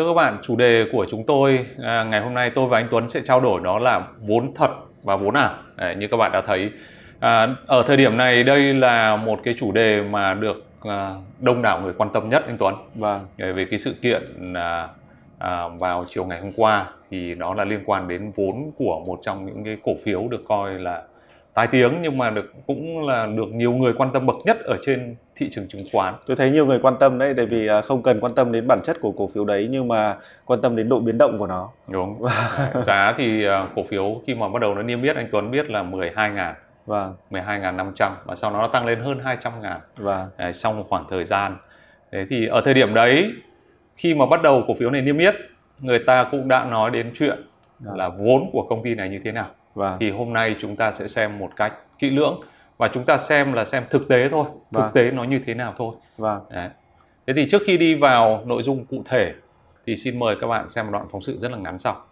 Thưa các bạn, chủ đề của chúng tôi à, ngày hôm nay tôi và anh Tuấn sẽ trao đổi đó là vốn thật và vốn ảo. Đấy, như các bạn đã thấy, à, ở thời điểm này đây là một cái chủ đề mà được à, đông đảo người quan tâm nhất anh Tuấn. Vâng. Về cái sự kiện à, à, vào chiều ngày hôm qua thì đó là liên quan đến vốn của một trong những cái cổ phiếu được coi là tai tiếng nhưng mà được cũng là được nhiều người quan tâm bậc nhất ở trên thị trường chứng khoán. Tôi thấy nhiều người quan tâm đấy, tại vì à, không cần quan tâm đến bản chất của cổ phiếu đấy nhưng mà quan tâm đến độ biến động của nó. Đúng. Giá thì à, cổ phiếu khi mà bắt đầu nó niêm yết anh Tuấn biết là 12 ngàn. Vâng. 12.500 và sau đó nó tăng lên hơn 200 ngàn Vâng. Đấy, trong một khoảng thời gian. Thế thì ở thời điểm đấy khi mà bắt đầu cổ phiếu này niêm yết người ta cũng đã nói đến chuyện Vâng. là vốn của công ty này như thế nào. Vâng. Thì hôm nay chúng ta sẽ xem một cách kỹ lưỡng và chúng ta xem là xem thực tế thôi, thực Vâng. tế nó như thế nào thôi. Vâng. Đấy. Thế thì trước khi đi vào nội dung cụ thể thì xin mời các bạn xem một đoạn phóng sự rất là ngắn sau.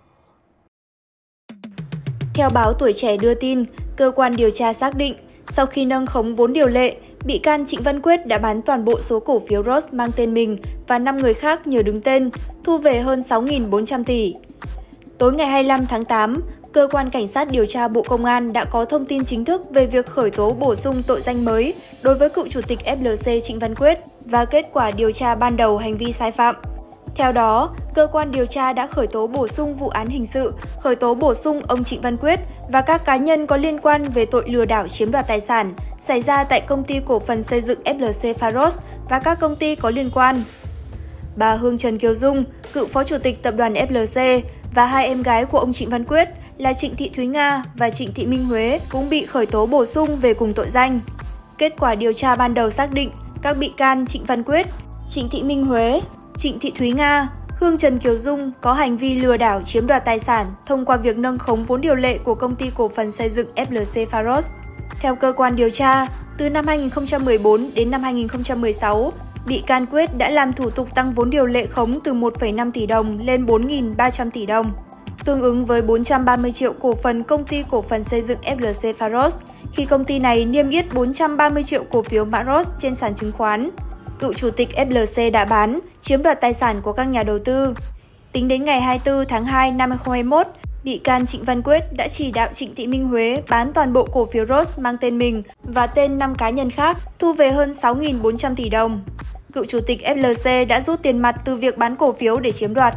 Theo báo Tuổi Trẻ đưa tin, cơ quan điều tra xác định sau khi nâng khống vốn điều lệ, bị can Trịnh Văn Quyết đã bán toàn bộ số cổ phiếu Ross mang tên mình và 5 người khác nhờ đứng tên, thu về hơn 6.400 tỷ. Tối ngày 25 tháng 8, Cơ quan Cảnh sát điều tra Bộ Công an đã có thông tin chính thức về việc khởi tố bổ sung tội danh mới đối với cựu chủ tịch FLC Trịnh Văn Quyết và kết quả điều tra ban đầu hành vi sai phạm. Theo đó, cơ quan điều tra đã khởi tố bổ sung vụ án hình sự, khởi tố bổ sung ông Trịnh Văn Quyết và các cá nhân có liên quan về tội lừa đảo chiếm đoạt tài sản xảy ra tại công ty cổ phần xây dựng FLC Faros và các công ty có liên quan. Bà Hương Trần Kiều Dung, cựu phó chủ tịch tập đoàn FLC và hai em gái của ông Trịnh Văn Quyết là Trịnh Thị Thúy Nga và Trịnh Thị Minh Huế cũng bị khởi tố bổ sung về cùng tội danh. Kết quả điều tra ban đầu xác định các bị can Trịnh Văn Quyết, Trịnh Thị Minh Huế, Trịnh Thị Thúy Nga, Hương Trần Kiều Dung có hành vi lừa đảo chiếm đoạt tài sản thông qua việc nâng khống vốn điều lệ của công ty cổ phần xây dựng FLC Faros. Theo cơ quan điều tra, từ năm 2014 đến năm 2016, bị can Quyết đã làm thủ tục tăng vốn điều lệ khống từ 1,5 tỷ đồng lên 4.300 tỷ đồng, tương ứng với 430 triệu cổ phần công ty cổ phần xây dựng FLC faros khi công ty này niêm yết 430 triệu cổ phiếu mã ROS trên sàn chứng khoán. Cựu chủ tịch FLC đã bán, chiếm đoạt tài sản của các nhà đầu tư. Tính đến ngày 24 tháng 2 năm 2021, bị can Trịnh Văn Quyết đã chỉ đạo Trịnh Thị Minh Huế bán toàn bộ cổ phiếu ROS mang tên mình và tên 5 cá nhân khác, thu về hơn 6.400 tỷ đồng. Cựu chủ tịch FLC đã rút tiền mặt từ việc bán cổ phiếu để chiếm đoạt.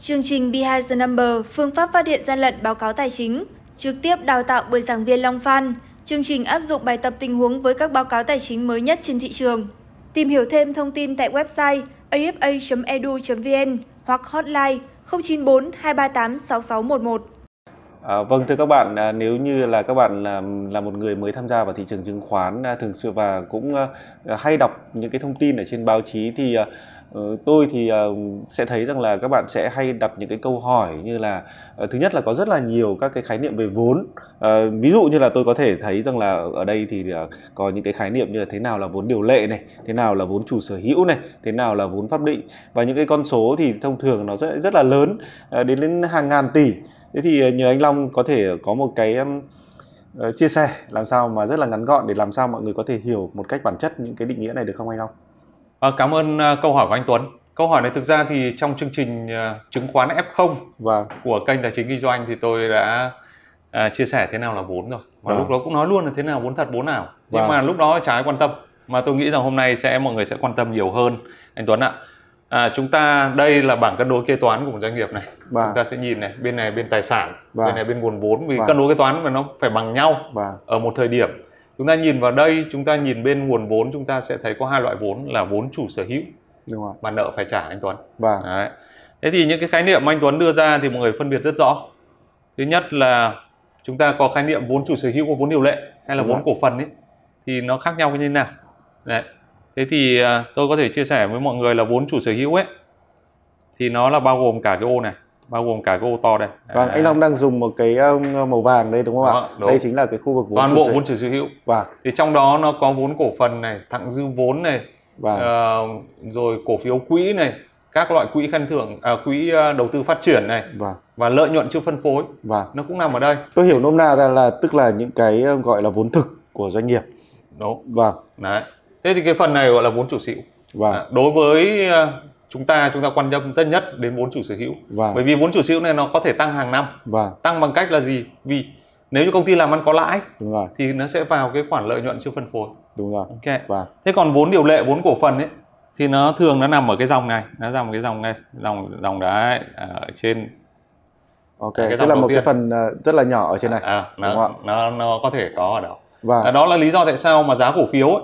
Chương trình Behind the Number, phương pháp phát hiện gian lận báo cáo tài chính, trực tiếp đào tạo bởi giảng viên Long Phan. Chương trình áp dụng bài tập tình huống với các báo cáo tài chính mới nhất trên thị trường. Tìm hiểu thêm thông tin tại website afa.edu.vn hoặc hotline 094 238 6611. À, vâng thưa các bạn, à, nếu như là các bạn là, là một người mới tham gia vào thị trường chứng khoán à, thường xuyên và cũng à, hay đọc những cái thông tin ở trên báo chí thì à, ừ, tôi thì à, sẽ thấy rằng là các bạn sẽ hay đặt những cái câu hỏi như là à, thứ nhất là có rất là nhiều các cái khái niệm về vốn. À, ví dụ như là tôi có thể thấy rằng là ở đây thì à, có những cái khái niệm như là thế nào là vốn điều lệ này thế nào là vốn chủ sở hữu này thế nào là vốn pháp định. Và những cái con số thì thông thường nó rất rất là lớn à, đến đến hàng ngàn tỷ. Thế thì ờ, nhờ anh Long có thể có một cái ờ, chia sẻ làm sao mà rất là ngắn gọn để làm sao mọi người có thể hiểu một cách bản chất những cái định nghĩa này được không anh Long? À, cảm ơn à, câu hỏi của anh Tuấn. Câu hỏi này thực ra thì trong chương trình à, chứng khoán F0 Và của kênh tài chính kinh doanh thì tôi đã à, chia sẻ thế nào là vốn rồi. Và Vâng. lúc đó cũng nói luôn là thế nào vốn thật vốn ảo. Nhưng Vâng. mà lúc đó ai quan tâm. Mà tôi nghĩ rằng hôm nay sẽ mọi người sẽ quan tâm nhiều hơn anh Tuấn ạ. À, chúng ta đây là bảng cân đối kế toán của một doanh nghiệp này. Vâng. Chúng ta sẽ nhìn này, bên này bên tài sản, Vâng. bên này bên nguồn vốn vì Vâng. cân đối kế toán mà nó phải bằng nhau và ở một thời điểm. Chúng ta nhìn vào đây, chúng ta nhìn bên nguồn vốn chúng ta sẽ thấy có hai loại vốn là vốn chủ sở hữu đúng và nợ phải trả anh Tuấn. Đấy. Thế thì những cái khái niệm mà anh Tuấn đưa ra thì mọi người phân biệt rất rõ. Thứ nhất là chúng ta có khái niệm vốn chủ sở hữu và vốn điều lệ hay là Đúng vốn rồi. cổ phần ấy thì nó khác nhau như thế nào. Đấy. Thế thì à, tôi có thể chia sẻ với mọi người là vốn chủ sở hữu ấy thì nó là bao gồm cả cái ô này, bao gồm cả cái ô to đây. vâng, anh Long đang dùng một cái um, màu vàng đây đúng không Đó, ạ? đúng. Đây chính là cái khu vực vốn toàn bộ vốn chủ sở hữu. và Thì trong đó nó có vốn cổ phần này, thặng dư vốn này, và ờ, rồi cổ phiếu quỹ này, các loại quỹ khen thưởng, à, quỹ à, đầu tư phát triển này và và lợi nhuận chưa phân phối và nó cũng nằm ở đây. tôi hiểu nôm na ra là tức là những cái um, gọi là vốn thực của doanh nghiệp. Đúng. Vâng, Đấy. Thế thì cái phần này gọi là vốn chủ sở hữu. Vâng. À, đối với à, chúng ta chúng ta quan tâm tất nhất đến vốn chủ sở hữu Vâng. bởi vì vốn chủ sở hữu này nó có thể tăng hàng năm Vâng. tăng bằng cách là gì vì nếu như công ty làm ăn có lãi Đúng rồi. thì nó sẽ vào cái khoản lợi nhuận chưa phân phối Đúng rồi. ok Vâng. thế còn vốn điều lệ vốn cổ phần ấy thì nó thường nó nằm ở cái dòng này nó nằm ở cái dòng này dòng dòng đấy ở trên Ok. cái Tức là một cái tiên. phần ờ, rất là nhỏ ở trên này. à, Đúng nó, không nó nó có thể có ở đó Vâng. à, đó là lý do tại sao mà giá cổ phiếu ấy,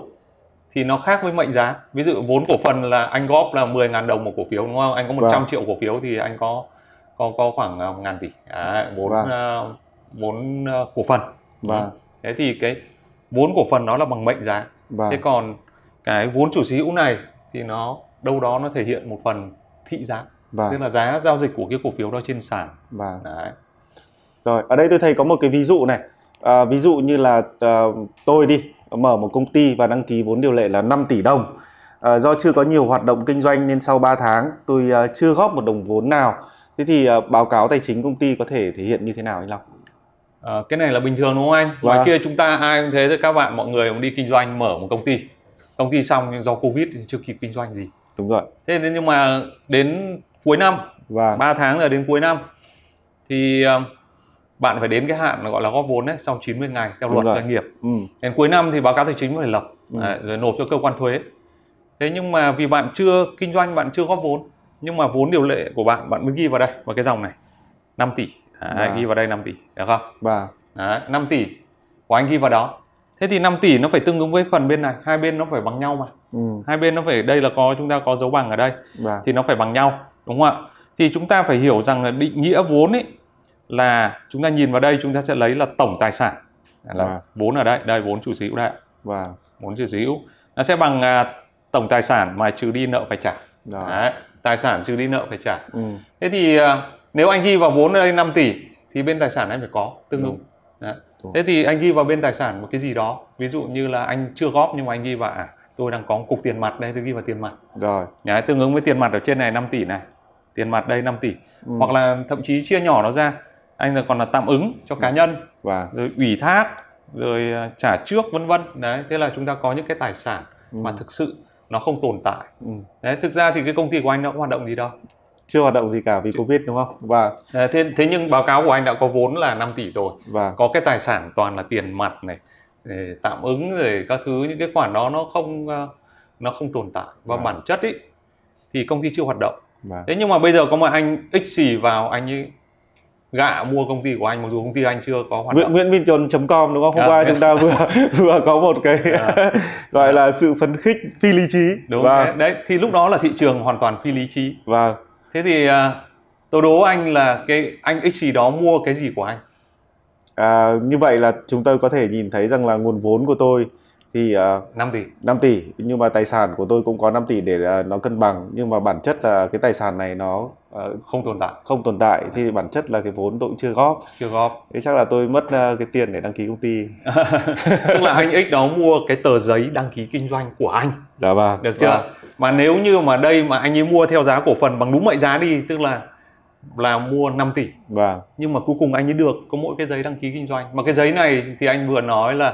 thì nó khác với mệnh giá ví dụ vốn cổ phần là anh góp là 10.000 đồng một cổ phiếu đúng không anh có 100 Vâng. triệu cổ phiếu thì anh có có có khoảng uh, ngàn tỷ Đấy, vốn Vâng. ờ, vốn cổ phần Vâng. thế thì cái vốn cổ phần nó là bằng mệnh giá Vâng. thế còn cái vốn chủ sở hữu này thì nó đâu đó nó thể hiện một phần thị giá tức Vâng. là giá giao dịch của cái cổ phiếu đó trên sàn Vâng. đấy Rồi, ở đây tôi thấy có một cái ví dụ này. À, ví dụ như là ờ, tôi đi mở một công ty và đăng ký vốn điều lệ là 5 tỷ đồng. À, do chưa có nhiều hoạt động kinh doanh nên sau 3 tháng tôi ờ, chưa góp một đồng vốn nào. Thế thì ờ, báo cáo tài chính công ty có thể thể hiện như thế nào anh Long? Ờ, cái này là bình thường đúng không anh? Ngoài Vâng. kia chúng ta ai cũng thế thôi các bạn mọi người cũng đi kinh doanh mở một công ty. Công ty xong nhưng do Covid thì chưa kịp kinh doanh gì. Đúng rồi. Thế nên nhưng mà đến cuối năm, Và 3 tháng rồi đến cuối năm thì bạn phải đến cái hạn gọi là góp vốn đấy sau 90 ngày theo luật doanh nghiệp. ừ, Đến cuối năm thì báo cáo tài chính phải lập Ừ. Rồi nộp cho cơ quan thuế. Thế nhưng mà vì bạn chưa kinh doanh, bạn chưa góp vốn nhưng mà vốn điều lệ của bạn bạn mới ghi vào đây vào cái dòng này 5 tỷ. Đấy, Vâng. ghi vào đây 5 tỷ, được không? và Đấy, 5 tỷ của anh ghi vào đó. Thế thì 5 tỷ nó phải tương ứng với phần bên này, hai bên nó phải bằng nhau mà. ừ, Hai bên nó phải đây là có chúng ta có dấu bằng ở đây và thì nó phải bằng nhau, đúng không ạ? Thì chúng ta phải hiểu rằng là định nghĩa vốn ấy là chúng ta nhìn vào đây chúng ta sẽ lấy là tổng tài sản là Vâng. vốn ở đây, đây vốn chủ sở hữu đây, và vốn chủ sở hữu. Nó sẽ bằng à, tổng tài sản mà trừ đi nợ phải trả. Đấy, tài sản trừ đi nợ phải trả. Ừ, Thế thì à, nếu anh ghi vào vốn ở đây 5 tỷ thì bên tài sản anh phải có tương ứng. Đúng. Đấy. Đúng. Thế thì anh ghi vào bên tài sản một cái gì đó, ví dụ như là anh chưa góp nhưng mà anh ghi vào à, tôi đang có một cục tiền mặt đây tôi ghi vào tiền mặt. rồi. Đấy, tương ứng với tiền mặt ở trên này 5 tỷ này. Tiền mặt đây 5 tỷ. Ừ, Hoặc là thậm chí chia nhỏ nó ra. Anh là còn là tạm ứng cho cá nhân, và rồi ủy thác, rồi à, trả trước vân vân. Đấy, thế là chúng ta có những cái tài sản ừ, mà thực sự nó không tồn tại. ừ. Đấy, thực ra thì cái công ty của anh nó có hoạt động gì đâu. chưa hoạt động gì cả vì covid đúng không? Và thế thế nhưng báo cáo của anh đã có vốn là 5 tỷ rồi. và có cái tài sản toàn là tiền mặt này tạm ứng rồi các thứ những cái khoản đó nó không ờ, nó không tồn tại và Vâng. bản chất ý thì công ty chưa hoạt động và thế nhưng mà bây giờ có một anh ích xì vào anh ấy gạ mua công ty của anh mặc dù công ty anh chưa có hoạt động Nguyễn Minh Tuấn.com đúng không? Hôm À, qua yes. chúng ta vừa vừa có một cái À. gọi là sự phấn khích phi lý trí. đúng và đấy, đấy thì lúc đó là thị trường hoàn toàn phi lý trí và thế thì ờ, tôi đố anh là cái anh ích xì đó mua cái gì của anh à, như vậy là chúng tôi có thể nhìn thấy rằng là nguồn vốn của tôi thì uh, 5 tỷ 5 tỷ nhưng mà tài sản của tôi cũng có 5 tỷ để à, nó cân bằng nhưng mà bản chất là cái tài sản này nó không tồn tại. Không tồn tại thì bản chất là cái vốn tôi cũng chưa góp. Chưa góp. Thế chắc là tôi mất à, cái tiền để đăng ký công ty. Tức là anh ích đó mua cái tờ giấy đăng ký kinh doanh của anh. Dạ vâng. Được chưa? Vâng. mà nếu như mà đây mà anh ấy mua theo giá cổ phần bằng đúng mệnh giá đi tức là là mua 5 tỷ. Vâng. Nhưng mà cuối cùng anh ấy được có mỗi cái giấy đăng ký kinh doanh. Mà cái giấy này thì anh vừa nói là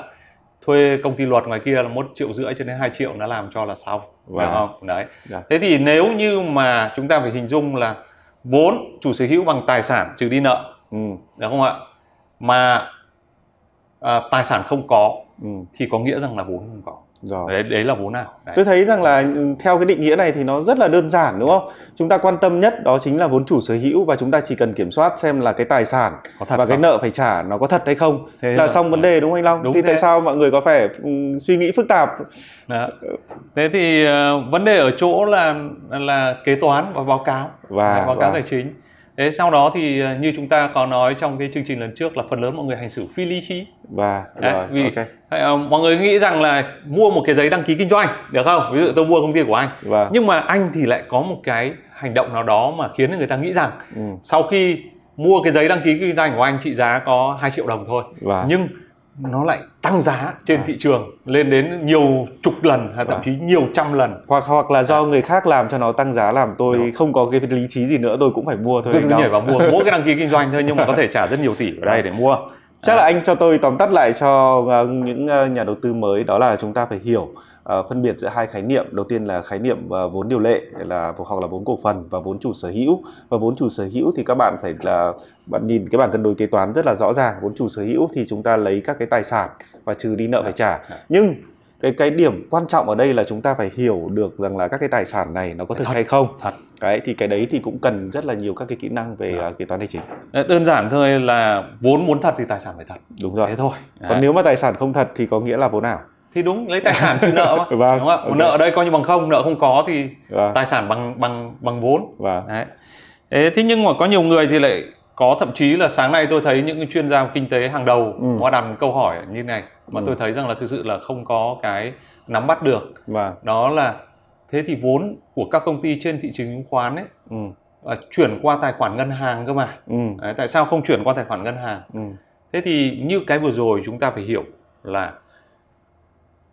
thuê công ty luật ngoài kia là một triệu rưỡi cho đến 2 triệu nó làm cho là xong Vâng. đúng không? Đấy. Dạ. thế thì nếu như mà chúng ta phải hình dung là vốn chủ sở hữu bằng tài sản trừ đi nợ. Ừ, được không ạ? Mà à, tài sản không có ừ, thì có nghĩa rằng là vốn không có rồi đấy đấy là vốn nào đấy. tôi thấy rằng là ừ, theo cái định nghĩa này thì nó rất là đơn giản đúng không chúng ta quan tâm nhất đó chính là vốn chủ sở hữu và chúng ta chỉ cần kiểm soát xem là cái tài sản có thật và cái không? nợ phải trả nó có thật hay không Thế là xong vấn đề đúng không anh Long Đúng thì tại thế. sao mọi người có vẻ ừ, suy nghĩ phức tạp Đó. Thế thì ờ, vấn đề ở chỗ là là kế toán và báo cáo Và- báo cáo và- tài chính. Thế sau đó thì ờ, như chúng ta có nói trong cái chương trình lần trước là phần lớn mọi người hành xử phi lý trí. và Đấy, rồi vì ok ờ, mọi người nghĩ rằng là mua một cái giấy đăng ký kinh doanh được không? Ví dụ tôi mua công ty của anh. và Nhưng mà anh thì lại có một cái hành động nào đó mà khiến người ta nghĩ rằng ừ, sau khi mua cái giấy đăng ký kinh doanh của anh trị giá có 2 triệu đồng thôi. và Nhưng nó lại tăng giá trên À. thị trường lên đến nhiều chục lần hay thậm Vâng. chí nhiều trăm lần hoặc hoặc là do người khác làm cho nó tăng giá làm tôi Đúng. không có cái lý trí gì nữa tôi cũng phải mua thôi tôi cứ nhảy vào mua mỗi cái đăng ký kinh doanh thôi nhưng mà có thể trả rất nhiều tỷ ở đây để mua chắc là anh cho tôi tóm tắt lại cho ờ, những ờ, nhà đầu tư mới đó là chúng ta phải hiểu uh, phân biệt giữa hai khái niệm. Đầu tiên là khái niệm uh, vốn điều lệ là hoặc là vốn cổ phần và vốn chủ sở hữu. Và vốn chủ sở hữu thì các bạn phải là bạn nhìn cái bảng cân đối kế toán rất là rõ ràng. Vốn chủ sở hữu thì chúng ta lấy các cái tài sản và trừ đi nợ phải trả. Nhưng cái cái điểm quan trọng ở đây là chúng ta phải hiểu được rằng là các cái tài sản này nó có thực thật, hay không. Thật. Đấy thì cái đấy thì cũng cần rất là nhiều các cái kỹ năng về uh, kế toán tài chính. Đơn giản thôi là vốn muốn thật thì tài sản phải thật. Đúng rồi. Thế thôi. Còn nếu mà tài sản không thật thì có nghĩa là vốn ảo thì đúng lấy tài sản trừ nợ mà vâng, đúng không okay. nợ ở đây coi như bằng không nợ không có thì vâng. tài sản bằng bằng bằng vốn vâng. đấy thế, thế nhưng mà có nhiều người thì lại có thậm chí là sáng nay tôi thấy những chuyên gia kinh tế hàng đầu Ừ. có đặt câu hỏi như này mà Ừ. tôi thấy rằng là thực sự là không có cái nắm bắt được vâng đó là thế thì vốn của các công ty trên thị trường chứng khoán ấy ừ. là chuyển qua tài khoản ngân hàng cơ mà Ừ. Đấy, tại sao không chuyển qua tài khoản ngân hàng Ừ. thế thì như cái vừa rồi chúng ta phải hiểu là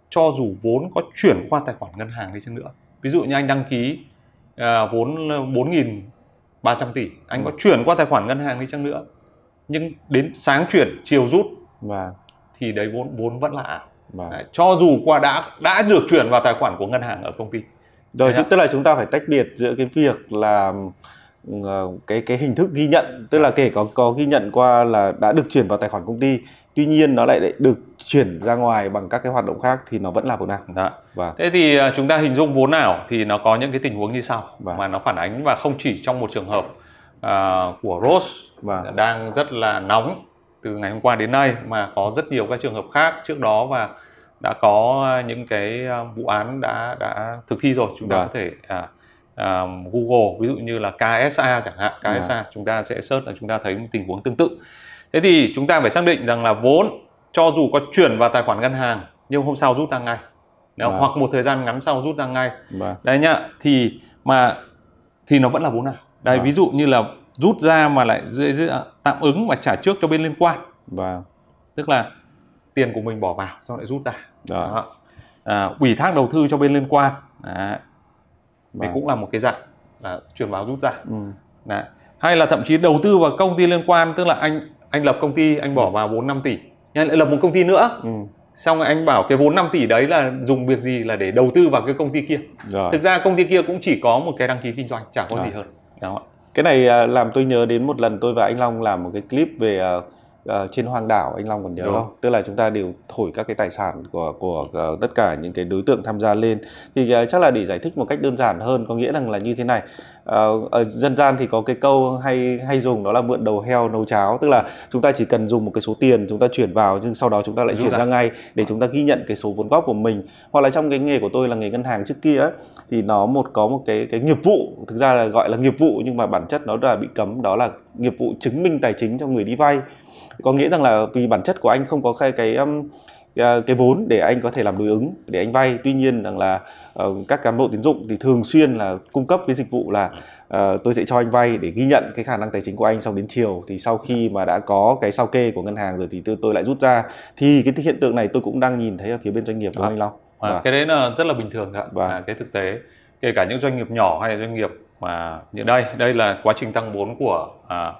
cho dù vốn có chuyển qua tài khoản ngân hàng đi chăng nữa ví dụ như anh đăng ký à, vốn 4.300 tỷ anh có chuyển qua tài khoản ngân hàng đi chăng nữa nhưng đến sáng chuyển chiều rút Vâng. thì đấy vốn vốn vẫn là ảo. Đấy, cho dù qua đã đã được chuyển vào tài khoản của ngân hàng ở công ty Rồi tức là chúng ta phải tách biệt giữa cái việc là ờ, cái cái hình thức ghi nhận tức là kể có có ghi nhận qua là đã được chuyển vào tài khoản công ty tuy nhiên nó lại được chuyển ra ngoài bằng các cái hoạt động khác thì nó vẫn là vốn ảo Đó. và Thế thì à, chúng ta hình dung vốn ảo thì nó có những cái tình huống như sau Vâng. mà nó phản ánh và không chỉ trong một trường hợp à, của Rose và đang rất là nóng từ ngày hôm qua đến nay mà có rất nhiều các trường hợp khác trước đó và đã có những cái à, vụ án đã đã thực thi rồi chúng ta có thể à, à, Google ví dụ như là KSA chẳng hạn. KSA chúng ta sẽ search là chúng ta thấy một tình huống tương tự thế thì chúng ta phải xác định rằng là vốn cho dù có chuyển vào tài khoản ngân hàng nhưng hôm sau rút ra ngay Nếu, Vâng. hoặc một thời gian ngắn sau rút ra ngay và đấy nhá thì mà thì nó vẫn là vốn nào đây Vâng. ví dụ như là rút ra mà lại dưới, dưới, tạm ứng và trả trước cho bên liên quan và tức là tiền của mình bỏ vào xong lại rút ra đó Đó. À, ủy thác đầu tư cho bên liên quan Đấy. và cũng là một cái dạng là chuyển vào rút ra ừ. Đấy. hay là thậm chí đầu tư vào công ty liên quan tức là anh anh lập công ty anh bỏ vào vốn 5 tỷ. Nhưng anh lại lập một công ty nữa. Ừ. xong rồi anh bảo cái vốn 5 tỷ đấy là dùng việc gì là để đầu tư vào cái công ty kia? Rồi. Thực ra công ty kia cũng chỉ có một cái đăng ký kinh doanh chẳng có À. gì hơn. Ạ cái này à, làm tôi nhớ đến một lần tôi và anh Long làm một cái clip về à, à, trên hoang đảo anh Long còn nhớ Đúng. không? Tức là chúng ta đều thổi các cái tài sản của của à, tất cả những cái đối tượng tham gia lên. Thì à, chắc là để giải thích một cách đơn giản hơn có nghĩa rằng là như thế này. Ờ, ở dân gian thì có cái câu hay hay dùng đó là mượn đầu heo nấu cháo. Tức là chúng ta chỉ cần dùng một cái số tiền chúng ta chuyển vào nhưng sau đó chúng ta lại Rút chuyển ra. ra ngay để chúng ta ghi nhận cái số vốn góp của mình. Hoặc là trong cái nghề của tôi là nghề ngân hàng trước kia ấy, thì nó một có một cái cái nghiệp vụ thực ra là gọi là nghiệp vụ nhưng mà bản chất nó là bị cấm đó là nghiệp vụ chứng minh tài chính cho người đi vay có nghĩa rằng là vì bản chất của anh không có cái cái um, cái cái vốn để anh có thể làm đối ứng để anh vay tuy nhiên rằng là ờ, các cán bộ tín dụng thì thường xuyên là cung cấp cái dịch vụ là ờ, tôi sẽ cho anh vay để ghi nhận cái khả năng tài chính của anh xong đến chiều thì sau khi mà đã có cái sao kê của ngân hàng rồi thì tôi, tôi lại rút ra thì cái hiện tượng này tôi cũng đang nhìn thấy ở phía bên doanh nghiệp của Đó. anh Long À, Vâng. cái đấy là rất là bình thường ạ Vâng. à, cái thực tế kể cả những doanh nghiệp nhỏ hay là doanh nghiệp mà như đây đây là quá trình tăng vốn của à,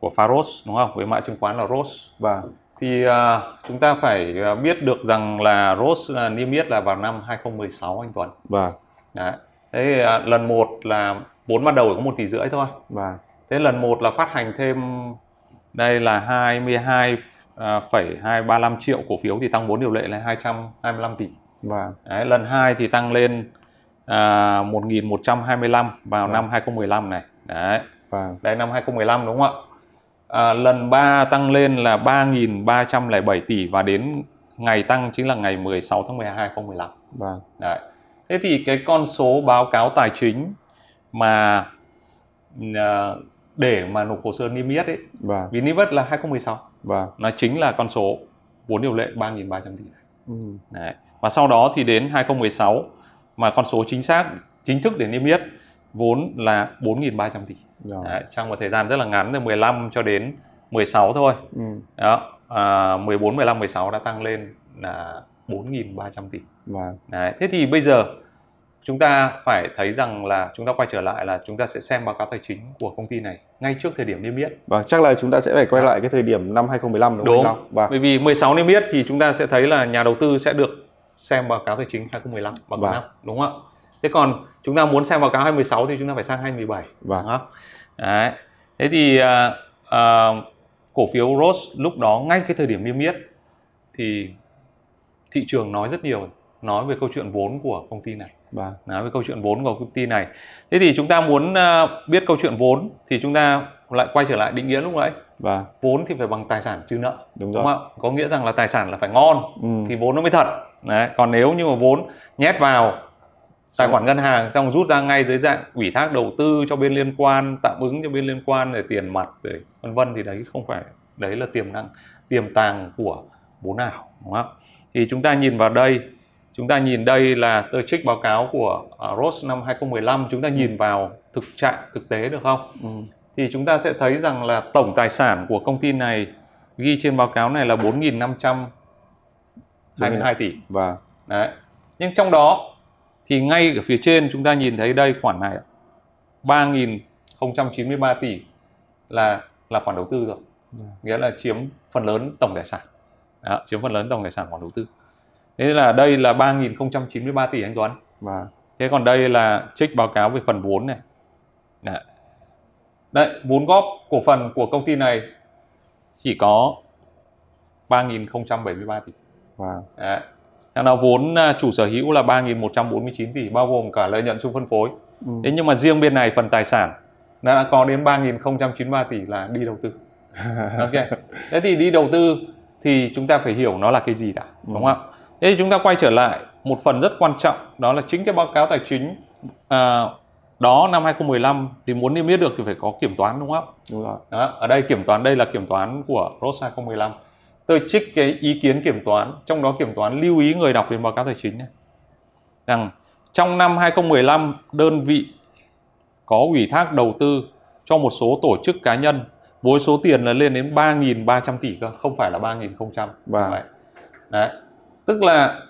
của Pharos đúng không với mã chứng khoán là ROS và thì à, chúng ta phải à, biết được rằng là ROS à, niêm yết là vào năm 2016 anh Tuấn và Đấy. Thế à, lần một là vốn ban đầu có một tỷ rưỡi thôi và Thế lần một là phát hành thêm đây là 22,235 triệu cổ phiếu thì tăng vốn điều lệ là 225 tỷ. và Đấy, lần 2 thì tăng lên à, 1.125 vào Vâng. năm 2015 này. Đấy, và đây năm 2015 đúng không ạ? À, lần 3 tăng lên là 3.307 tỷ và đến ngày tăng chính là ngày 16 tháng 12 2015. và Đấy. Thế thì cái con số báo cáo tài chính mà à, để mà nộp hồ sơ niêm yết ấy, và vì niêm yết là 2016, và nó chính là con số vốn điều lệ 3.300 tỷ. ừ. Đấy. Và sau đó thì đến 2016 mà con số chính xác chính thức để niêm yết vốn là 4.300 tỷ. Đấy, trong một thời gian rất là ngắn từ 15 cho đến 16 thôi. Ừ. Đó, à, 14, 15, 16 đã tăng lên là 4.300 tỷ. và Đấy, thế thì bây giờ chúng ta phải thấy rằng là chúng ta quay trở lại là chúng ta sẽ xem báo cáo tài chính của công ty này ngay trước thời điểm niêm yết. Vâng, chắc là chúng ta sẽ phải quay lại cái thời điểm năm 2015 đúng, Đúng. không? Vâng. Bởi vì 16 niêm yết thì chúng ta sẽ thấy là nhà đầu tư sẽ được xem báo cáo tài chính 2015 báo cáo Vâng. năm đúng không ạ thế còn chúng ta muốn xem báo cáo 2016 thì chúng ta phải sang 2017 Vâng. đúng không? Đấy. thế thì à, à, cổ phiếu Rose lúc đó ngay cái thời điểm niêm yết thì thị trường nói rất nhiều nói về câu chuyện vốn của công ty này Vâng. nói về câu chuyện vốn của công ty này thế thì chúng ta muốn à, biết câu chuyện vốn thì chúng ta lại quay trở lại định nghĩa lúc nãy Vâng. vốn thì phải bằng tài sản trừ nợ Đúng đúng rồi. không ạ có nghĩa rằng là tài sản là phải ngon Ừ. thì vốn nó mới thật Đấy. còn nếu như mà vốn nhét vào tài khoản ngân hàng xong rút ra ngay dưới dạng ủy thác đầu tư cho bên liên quan tạm ứng cho bên liên quan để tiền mặt rồi vân vân thì đấy không phải đấy là tiềm năng tiềm tàng của vốn ảo đúng không thì chúng ta nhìn vào đây chúng ta nhìn đây là tôi trích báo cáo của uh, Rose năm 2015 chúng ta nhìn vào thực trạng thực tế được không Ừ. thì chúng ta sẽ thấy rằng là tổng tài sản của công ty này ghi trên báo cáo này là 4.522 tỷ. Vâng. Đấy. Nhưng trong đó thì ngay ở phía trên chúng ta nhìn thấy đây khoản này 3.093 tỷ là là khoản đầu tư rồi. Nghĩa là chiếm phần lớn tổng tài sản. Đó, chiếm phần lớn tổng tài sản khoản đầu tư. Thế là đây là 3.093 tỷ anh Tuấn. Vâng. Thế còn đây là trích báo cáo về phần vốn này. Đấy. Đấy, vốn góp cổ phần của công ty này chỉ có 3.073 tỷ. Vâng. Đấy. Thế nào vốn à, chủ sở hữu là 3.149 tỷ bao gồm cả lợi nhuận chung phân phối. Ừ. Thế nhưng mà riêng bên này phần tài sản nó đã có đến 3.093 tỷ là đi đầu tư. Ok. Thế thì đi đầu tư thì chúng ta phải hiểu nó là cái gì đã, đúng không ạ? Thế thì chúng ta quay trở lại một phần rất quan trọng đó là chính cái báo cáo tài chính à, đó năm 2015 thì muốn niêm yết được thì phải có kiểm toán đúng không ạ? Đúng rồi. Đó, ở đây kiểm toán đây là kiểm toán của ROS 2015. Tôi trích cái ý kiến kiểm toán, trong đó kiểm toán lưu ý người đọc đến báo cáo tài chính này. Rằng trong năm 2015 đơn vị có ủy thác đầu tư cho một số tổ chức cá nhân với số tiền là lên đến 3.300 tỷ cơ, không phải là 3.000. Vâng. Đấy. Đấy. Tức là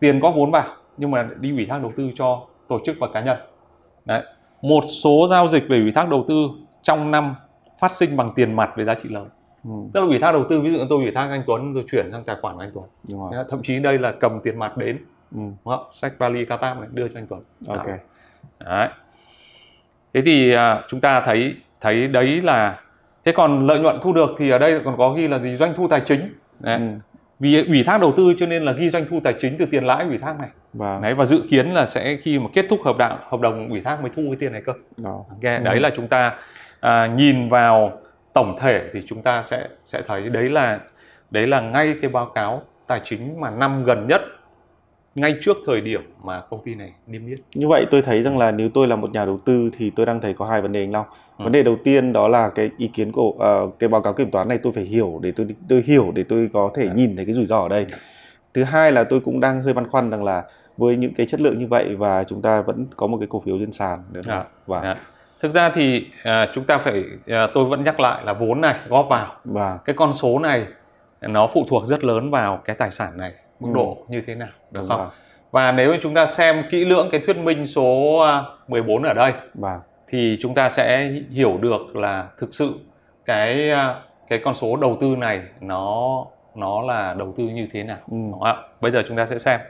tiền có vốn vào nhưng mà đi ủy thác đầu tư cho tổ chức và cá nhân. Đấy. Một số giao dịch về ủy thác đầu tư trong năm phát sinh bằng tiền mặt với giá trị lớn. Ừ. Tức là ủy thác đầu tư ví dụ như tôi ủy thác anh Tuấn tôi chuyển sang tài khoản của anh Tuấn. Đúng rồi. Thậm chí đây là cầm tiền mặt đến, Ừ. đúng không? Sách vali Qatar này đưa cho anh Tuấn. Ok. Đó. Đấy. Thế thì à, chúng ta thấy thấy đấy là thế còn lợi nhuận thu được thì ở đây còn có ghi là gì doanh thu tài chính. Đấy. Ừ. Vì ủy thác đầu tư cho nên là ghi doanh thu tài chính từ tiền lãi ủy thác này. Vâng. Đấy và dự kiến là sẽ khi mà kết thúc hợp đồng hợp đồng ủy thác mới thu cái tiền này cơ. Đó. Ok, đấy là chúng ta à, nhìn vào tổng thể thì chúng ta sẽ sẽ thấy đấy là đấy là ngay cái báo cáo tài chính mà năm gần nhất ngay trước thời điểm mà công ty này niêm yết. Như vậy tôi thấy rằng là nếu tôi là một nhà đầu tư thì tôi đang thấy có hai vấn đề anh Long. Ừ. Vấn đề đầu tiên đó là cái ý kiến của ờ, cái báo cáo kiểm toán này tôi phải hiểu để tôi tôi hiểu để tôi có thể Dạ. nhìn thấy cái rủi ro ở đây. Thứ hai là tôi cũng đang hơi băn khoăn rằng là với những cái chất lượng như vậy và chúng ta vẫn có một cái cổ phiếu trên sàn nữa. Dạ. Và Đấy. Thực ra thì à, chúng ta phải à, tôi vẫn nhắc lại là vốn này góp vào và cái con số này nó phụ thuộc rất lớn vào cái tài sản này mức Ừ. độ như thế nào được đúng không? rồi. Và nếu chúng ta xem kỹ lưỡng cái thuyết minh số à, 14 ở đây Và thì chúng ta sẽ hiểu được là thực sự cái à, cái con số đầu tư này nó nó là đầu tư như thế nào Ừ. đúng không ạ? Bây giờ chúng ta sẽ xem.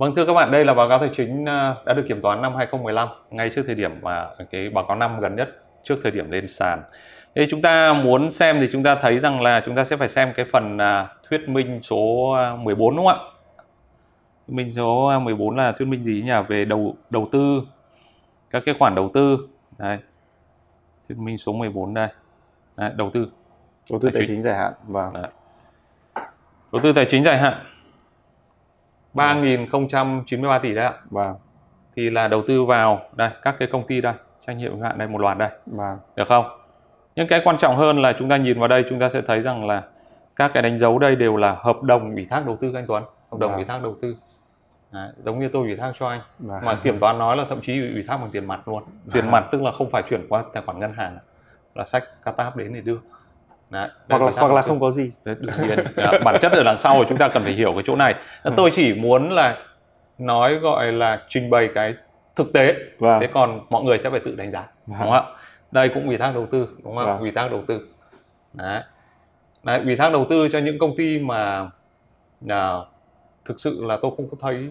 Vâng thưa các bạn, đây là báo cáo tài chính à, đã được kiểm toán năm 2015 ngay trước thời điểm mà cái báo cáo năm gần nhất trước thời điểm lên sàn. Thế chúng ta muốn xem thì chúng ta thấy rằng là chúng ta sẽ phải xem cái phần à, thuyết minh số à, 14 đúng không ạ? Thuyết minh số à, 14 là thuyết minh gì nhỉ? Về đầu đầu tư các cái khoản đầu tư. Đấy. Thuyết minh số 14 đây. Đấy, đầu tư. đầu tư Tài tài chính. chính dài hạn và Đấy. Đầu tư tài chính dài hạn 3.093 tỷ đấy ạ. và Thì là đầu tư vào đây các cái công ty đây, trách nhiệm hữu hạn đây một loạt đây, và được không? Nhưng cái quan trọng hơn là chúng ta nhìn vào đây chúng ta sẽ thấy rằng là các cái đánh dấu đây đều là hợp đồng ủy thác đầu tư anh Tuấn, hợp đồng Vâng. ủy thác đầu tư. Đấy, giống như tôi ủy thác cho anh và mà kiểm toán nói là thậm chí ủy thác bằng tiền mặt luôn tiền mặt tức là không phải chuyển qua tài khoản ngân hàng là sách Qatar đến để đưa Đấy, hoặc là hoặc là không có gì. Đấy, đương nhiên à, bản chất ở đằng sau thì chúng ta cần phải hiểu cái chỗ này Ừ. tôi chỉ muốn là nói gọi là trình bày cái thực tế Và thế còn mọi người sẽ phải tự đánh giá đúng không ạ đây cũng ủy thác đầu tư đúng không ạ Vâng. ủy thác đầu tư đấy. đấy ủy thác đầu tư cho những công ty mà à, thực sự là tôi không có thấy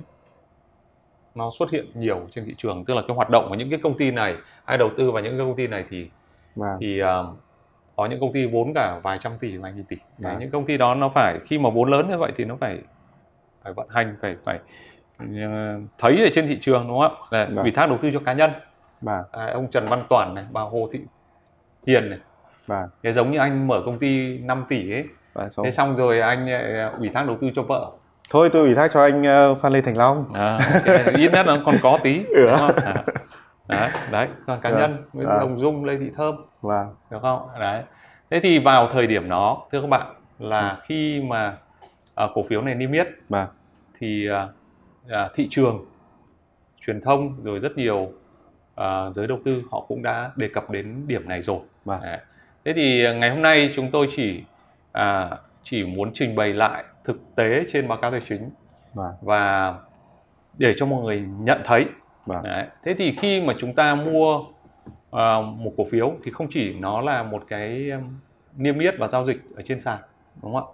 nó xuất hiện nhiều trên thị trường tức là cái hoạt động của những cái công ty này ai đầu tư vào những cái công ty này thì vâng. thì uh, có những công ty vốn cả vài trăm tỷ vài nghìn tỷ. Đấy, Vâng. những công ty đó nó phải khi mà vốn lớn như vậy thì nó phải phải vận hành phải phải ờ, thấy ở trên thị trường đúng không ạ? Ủy thác đầu tư cho cá nhân. Vâng à, ông Trần Văn Toản này bà Hồ Thị Hiền này. Cái giống như anh mở công ty 5 tỷ ấy. Vâng, xong. thế xong rồi anh lại ủy thác đầu tư cho vợ. Thôi tôi ủy thác cho anh ờ, Phan Lê Thành Long. À, ít nhất nó còn có tí đúng không? À. đấy đấy còn cá Vâng. nhân với Vâng. ông Dung Lê Thị Thơm vâng được không đấy thế thì vào thời điểm đó thưa các bạn là khi mà à, cổ phiếu này niêm yết vâng thì à, à, thị trường truyền thông rồi rất nhiều à, giới đầu tư họ cũng đã đề cập đến điểm này rồi Vâng. Đấy. thế thì à, ngày hôm nay chúng tôi chỉ à, chỉ muốn trình bày lại thực tế trên báo cáo tài chính vâng và để cho mọi người nhận thấy vâng Đấy. Thế thì khi mà chúng ta mua ờ, một cổ phiếu thì không chỉ nó là một cái niêm yết và giao dịch ở trên sàn đúng không ạ?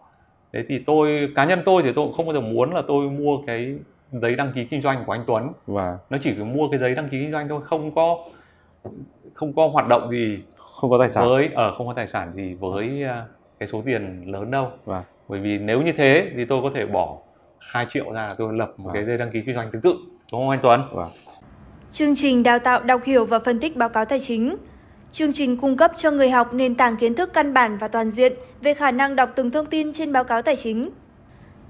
Thế thì tôi cá nhân tôi thì tôi cũng không bao giờ muốn là tôi mua cái giấy đăng ký kinh doanh của anh Tuấn. vâng Nó chỉ mua cái giấy đăng ký kinh doanh thôi, không có không có hoạt động gì không có tài sản với ở không có tài sản gì với à, cái số tiền lớn đâu. vâng Bởi vì nếu như thế thì tôi có thể bỏ 2 triệu ra tôi lập một Vâng. cái giấy đăng ký kinh doanh tương tự. Đúng không anh Tuấn? vâng Chương trình đào tạo đọc hiểu và phân tích báo cáo tài chính. Chương trình cung cấp cho người học nền tảng kiến thức căn bản và toàn diện về khả năng đọc từng thông tin trên báo cáo tài chính.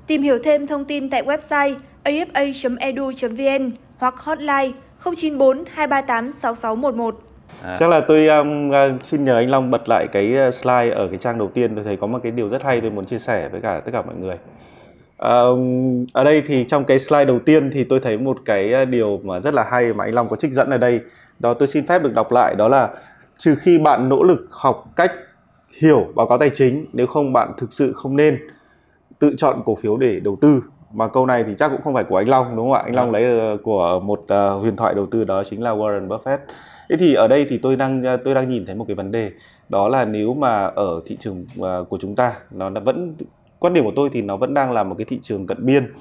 Tìm hiểu thêm thông tin tại website afa.edu.vn hoặc hotline 094 238 6611. À. chắc là tôi um, uh, xin nhờ anh Long bật lại cái uh, slide ở cái trang đầu tiên tôi thấy có một cái điều rất hay tôi muốn chia sẻ với cả tất cả mọi người Um, ở đây thì trong cái slide đầu tiên thì tôi thấy một cái ờ, điều mà rất là hay mà anh Long có trích dẫn ở đây. Đó tôi xin phép được đọc lại đó là trừ khi bạn nỗ lực học cách hiểu báo cáo tài chính nếu không bạn thực sự không nên tự chọn cổ phiếu để đầu tư. Mà câu này thì chắc cũng không phải của anh Long đúng không ạ? Anh Long lấy ờ, của một ờ, huyền thoại đầu tư đó chính là Warren Buffett. Thế thì ở đây thì tôi đang tôi đang nhìn thấy một cái vấn đề đó là nếu mà ở thị trường của chúng ta nó vẫn quan điểm của tôi thì nó vẫn đang là một cái thị trường cận biên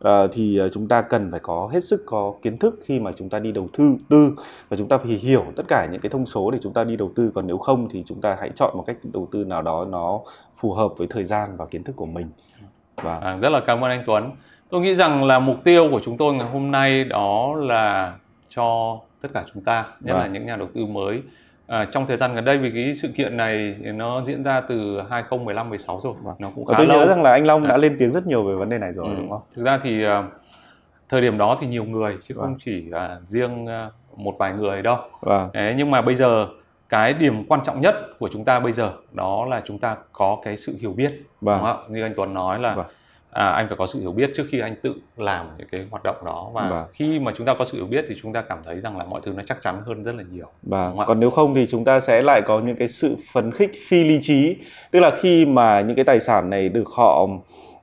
Ờ, thì ờ, chúng ta cần phải có hết sức có kiến thức khi mà chúng ta đi đầu tư tư và chúng ta phải hiểu tất cả những cái thông số để chúng ta đi đầu tư còn nếu không thì chúng ta hãy chọn một cách đầu tư nào đó nó phù hợp với thời gian và kiến thức của mình và À, rất là cảm ơn anh Tuấn. Tôi nghĩ rằng là mục tiêu của chúng tôi ngày hôm nay đó là cho tất cả chúng ta, nhất là Vâng. những nhà đầu tư mới. À, trong thời gian gần đây vì cái sự kiện này nó diễn ra từ 2015 16 rồi, Vâng. nó cũng Và khá tôi lâu. nhớ rằng là anh Long đã À. lên tiếng rất nhiều về vấn đề này rồi Ừ. đúng không? Thực ra thì à, thời điểm đó thì nhiều người chứ Vâng. không chỉ à, riêng à, một vài người đâu. Vâng, Đấy, nhưng mà bây giờ cái điểm quan trọng nhất của chúng ta bây giờ đó là chúng ta có cái sự hiểu biết vâng, đúng không? Như anh Tuấn nói là Vâng. À, anh phải có sự hiểu biết trước khi anh tự làm những cái hoạt động đó và Vâng. khi mà chúng ta có sự hiểu biết thì chúng ta cảm thấy rằng là mọi thứ nó chắc chắn hơn rất là nhiều. vâng. Còn nếu không thì chúng ta sẽ lại có những cái sự phấn khích phi lý trí, tức là khi mà những cái tài sản này được họ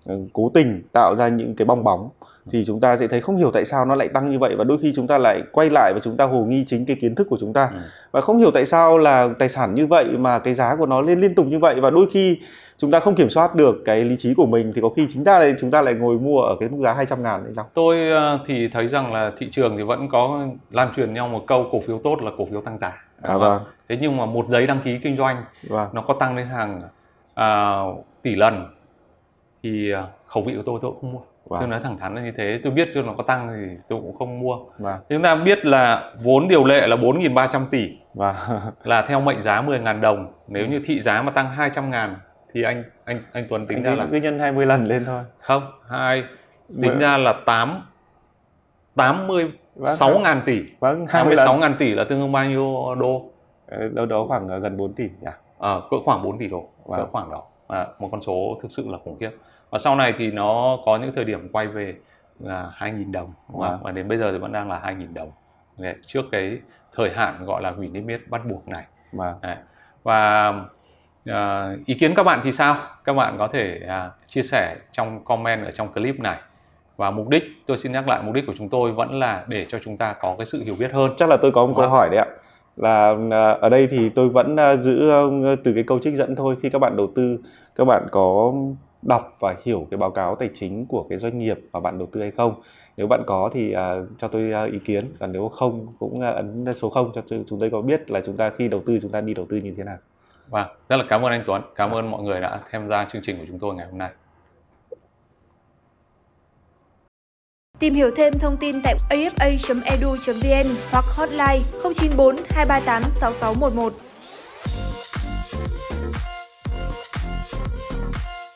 ừ, cố tình tạo ra những cái bong bóng thì chúng ta sẽ thấy không hiểu tại sao nó lại tăng như vậy và đôi khi chúng ta lại quay lại và chúng ta hồ nghi chính cái kiến thức của chúng ta Ừ. và không hiểu tại sao là tài sản như vậy mà cái giá của nó lên liên tục như vậy và đôi khi chúng ta không kiểm soát được cái lý trí của mình thì có khi chính ta lại chúng ta lại ngồi mua ở cái mức giá 200 ngàn đấy Long. Tôi ờ, thì thấy rằng là thị trường thì vẫn có lan truyền nhau một câu cổ phiếu tốt là cổ phiếu tăng giá. À vâng, Thế nhưng mà một giấy đăng ký kinh doanh vâng, nó có tăng lên hàng à, tỷ lần thì à, khẩu vị của tôi tôi cũng không mua. Tôi vâng, nói thẳng thắn là như thế, tôi biết cho nó có tăng thì tôi cũng không mua. vâng, Chúng ta biết là vốn điều lệ là 4.300 tỷ vâng, là theo mệnh giá 10.000 đồng. Nếu như thị giá mà tăng 200 ngàn thì anh anh anh Tuấn tính Anh ra là cứ nhân 20 lần lên thôi. không, hai tính Vâng. ra là 8 86 ngàn tỷ. Vâng, 20 lần. 86 ngàn tỷ là tương đương bao nhiêu đô? Ờ, Đâu đó khoảng ờ, gần 4 tỷ nhỉ? Ờ, cỡ khoảng 4 tỷ đô, cỡ Vâng. khoảng đó. À, một con số thực sự là khủng khiếp. Và sau này thì nó có những thời điểm quay về là 2.000 đồng? Vâng. Và đến bây giờ thì vẫn đang là 2.000 đồng. Đấy, trước cái thời hạn gọi là hủy niêm yết bắt buộc này. Vâng, Đấy. Và à, ý kiến các bạn thì sao? Các bạn có thể à, chia sẻ trong comment ở trong clip này. Và mục đích, tôi xin nhắc lại mục đích của chúng tôi vẫn là để cho chúng ta có cái sự hiểu biết hơn. chắc là tôi có một câu hỏi đấy ạ. Là ờ, ở đây thì tôi vẫn giữ từ cái câu trích dẫn thôi khi các bạn đầu tư các bạn có đọc và hiểu cái báo cáo tài chính của cái doanh nghiệp mà bạn đầu tư hay không nếu bạn có thì uh, cho tôi uh, ý kiến còn nếu không cũng uh, ấn số 0 cho chúng tôi có biết là chúng ta khi đầu tư chúng ta đi đầu tư như thế nào Vâng, rất là cảm ơn anh Tuấn, cảm ơn mọi người đã tham gia chương trình của chúng tôi ngày hôm nay. Tìm hiểu thêm thông tin tại afa.edu.vn hoặc hotline 094 238 6611.